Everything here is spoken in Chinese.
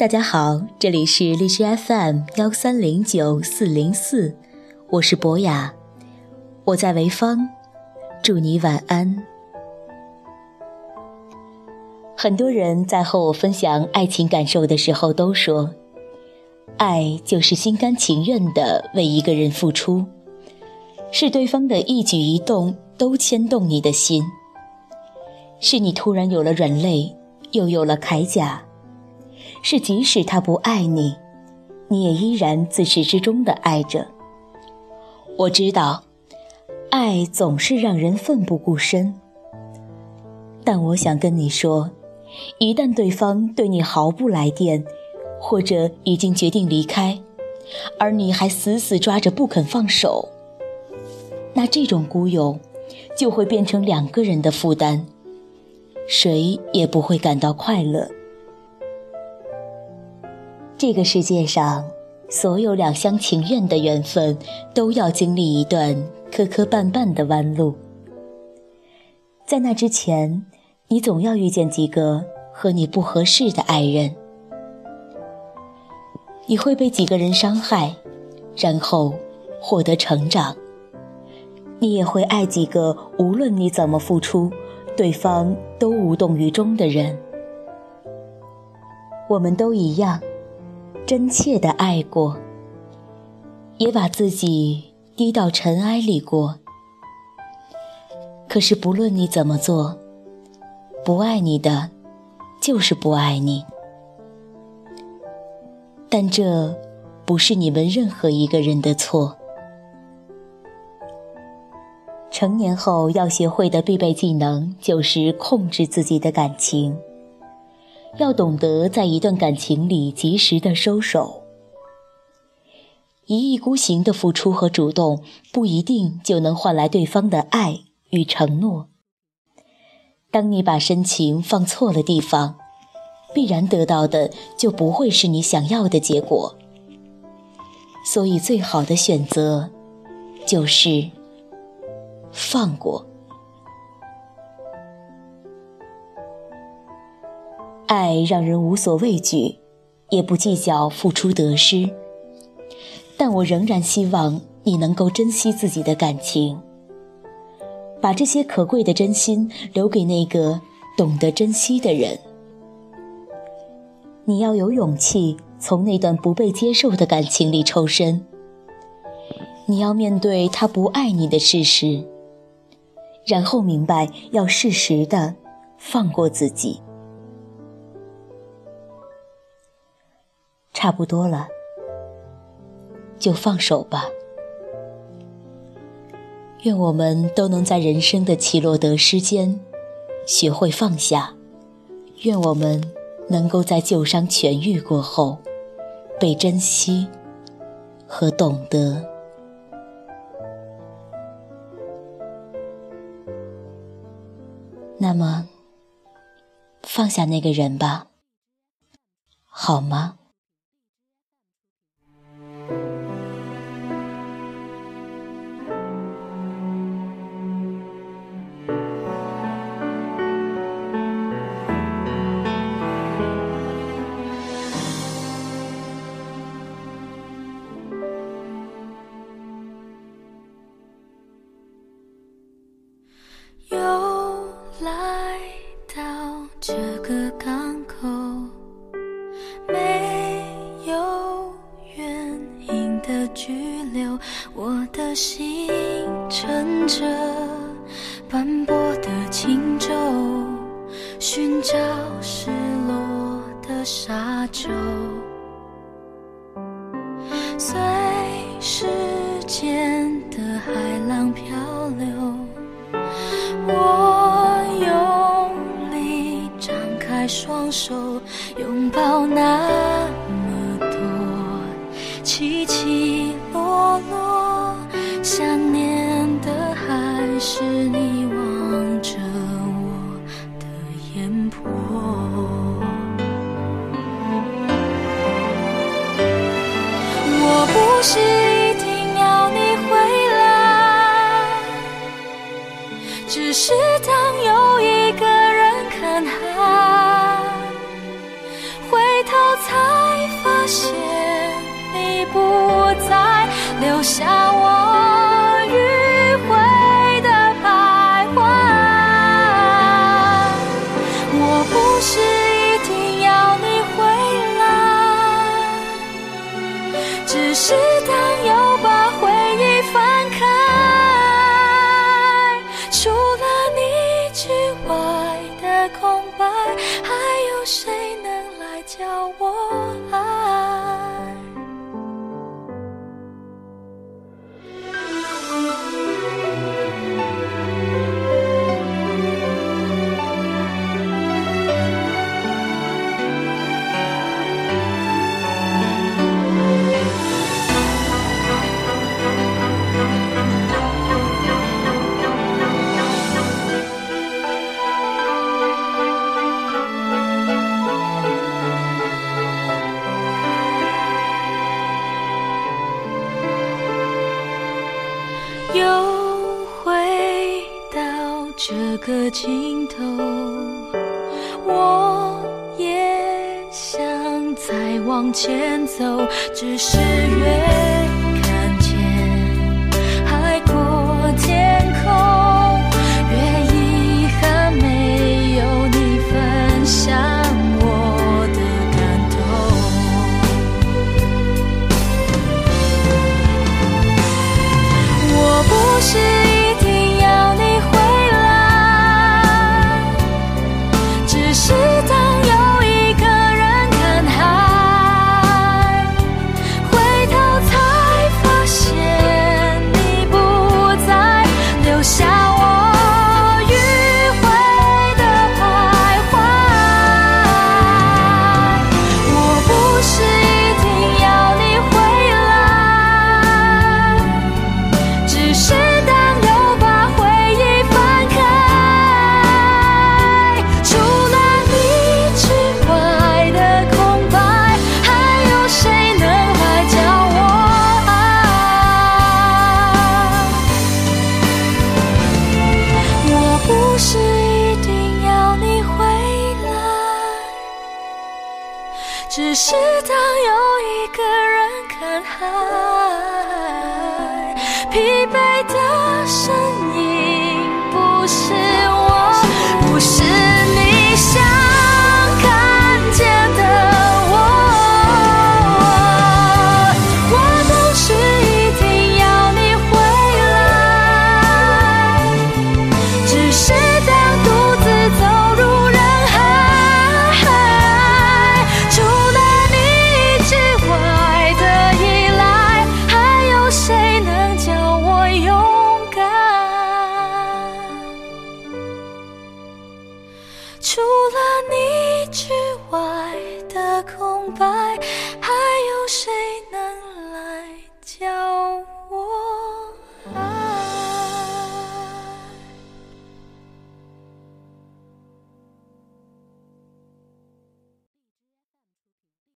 大家好，这里是荔枝 FM 幺三零九四零四，我是博雅，我在潍坊，祝你晚安。很多人在和我分享爱情感受的时候都说，爱就是心甘情愿的为一个人付出，是对方的一举一动都牵动你的心，是你突然有了软肋，又有了铠甲。是，即使他不爱你，你也依然自始至终的爱着。我知道，爱总是让人奋不顾身。但我想跟你说，一旦对方对你毫不来电，或者已经决定离开，而你还死死抓着不肯放手，那这种孤勇，就会变成两个人的负担，谁也不会感到快乐。这个世界上，所有两厢情愿的缘分，都要经历一段磕磕绊绊的弯路。在那之前，你总要遇见几个和你不合适的爱人，你会被几个人伤害，然后获得成长。你也会爱几个无论你怎么付出，对方都无动于衷的人。我们都一样。真切的爱过，也把自己低到尘埃里过。可是不论你怎么做，不爱你的，就是不爱你。但这不是你们任何一个人的错。成年后要学会的必备技能，就是控制自己的感情。要懂得在一段感情里及时的收手。一意孤行的付出和主动，不一定就能换来对方的爱与承诺。当你把深情放错了地方，必然得到的就不会是你想要的结果。所以，最好的选择，就是放过。爱让人无所畏惧，也不计较付出得失。但我仍然希望你能够珍惜自己的感情，把这些可贵的真心留给那个懂得珍惜的人。你要有勇气从那段不被接受的感情里抽身，你要面对他不爱你的事实，然后明白要适时的放过自己。差不多了，就放手吧。愿我们都能在人生的起落得失间，学会放下。愿我们能够在旧伤痊愈过后，被珍惜和懂得。那么，放下那个人吧，好吗？这个港口没有原因的拘留我的心乘着斑驳的轻舟寻找失落的沙洲。手，拥抱那么多起起落落。想念的还是你望着我的眼波。我不是一定要你回来，只是留下我迂回的徘徊。我不是一定要你回来，只是当有。又回到这个尽头我也想再往前走只是远只是当又一个人看海疲惫。空白